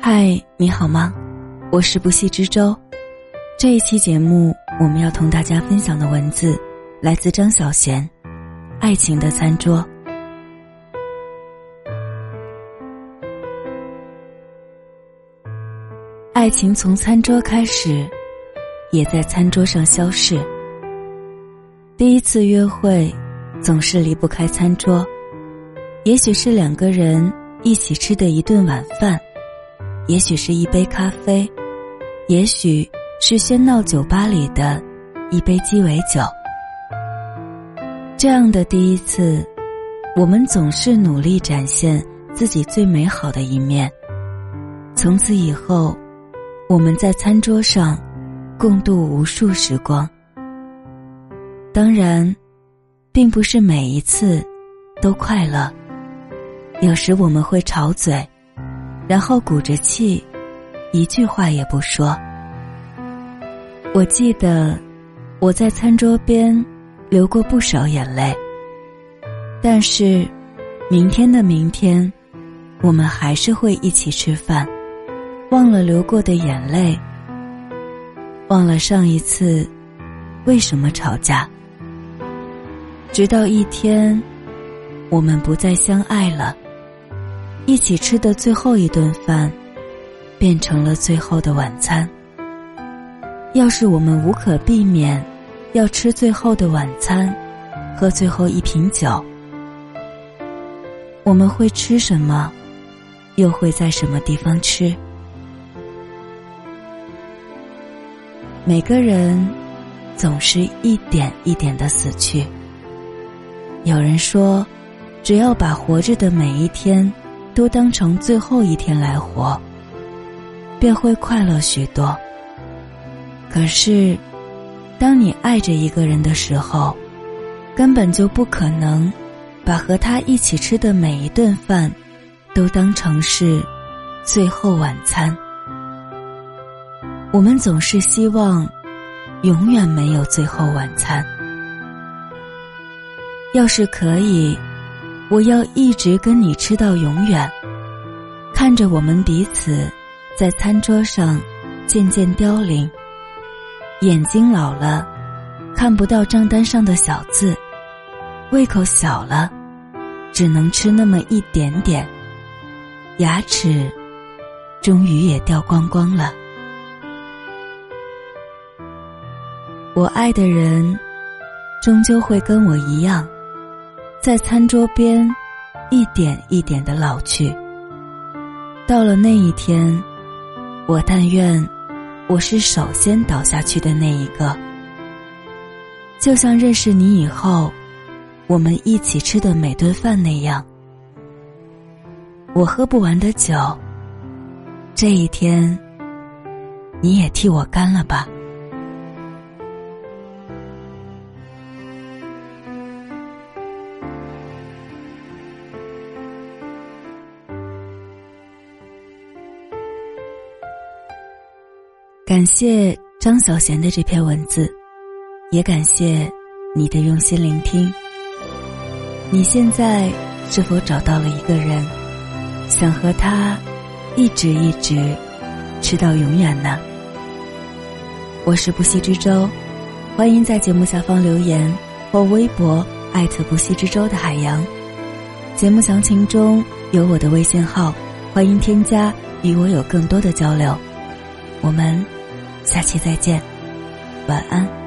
嗨，你好吗？我是不息之舟。这一期节目，我们要同大家分享的文字来自张小娴，《爱情的餐桌》。爱情从餐桌开始，也在餐桌上消逝。第一次约会，总是离不开餐桌。也许是两个人一起吃的一顿晚饭，也许是一杯咖啡，也许是喧闹酒吧里的一杯鸡尾酒。这样的第一次，我们总是努力展现自己最美好的一面。从此以后，我们在餐桌上共度无数时光。当然，并不是每一次都快乐。有时我们会吵嘴，然后鼓着气，一句话也不说。我记得我在餐桌边流过不少眼泪，但是明天的明天，我们还是会一起吃饭，忘了流过的眼泪，忘了上一次为什么吵架，直到一天，我们不再相爱了。一起吃的最后一顿饭，变成了最后的晚餐。要是我们无可避免要吃最后的晚餐，喝最后一瓶酒，我们会吃什么？又会在什么地方吃？每个人总是一点一点的死去。有人说，只要把活着的每一天。都当成最后一天来活，便会快乐许多。可是，当你爱着一个人的时候，根本就不可能把和他一起吃的每一顿饭都当成是最后晚餐。我们总是希望永远没有最后晚餐。要是可以。我要一直跟你吃到永远，看着我们彼此在餐桌上渐渐凋零，眼睛老了，看不到账单上的小字，胃口小了，只能吃那么一点点，牙齿终于也掉光光了。我爱的人，终究会跟我一样。在餐桌边，一点一点的老去。到了那一天，我但愿我是首先倒下去的那一个。就像认识你以后，我们一起吃的每顿饭那样，我喝不完的酒，这一天，你也替我干了吧。感谢张小娴的这篇文字，也感谢你的用心聆听。你现在是否找到了一个人，想和他一直一直吃到永远呢？我是不息之舟，欢迎在节目下方留言或微博艾特不息之舟的海洋。节目详情中有我的微信号，欢迎添加与我有更多的交流。我们。下期再见，晚安。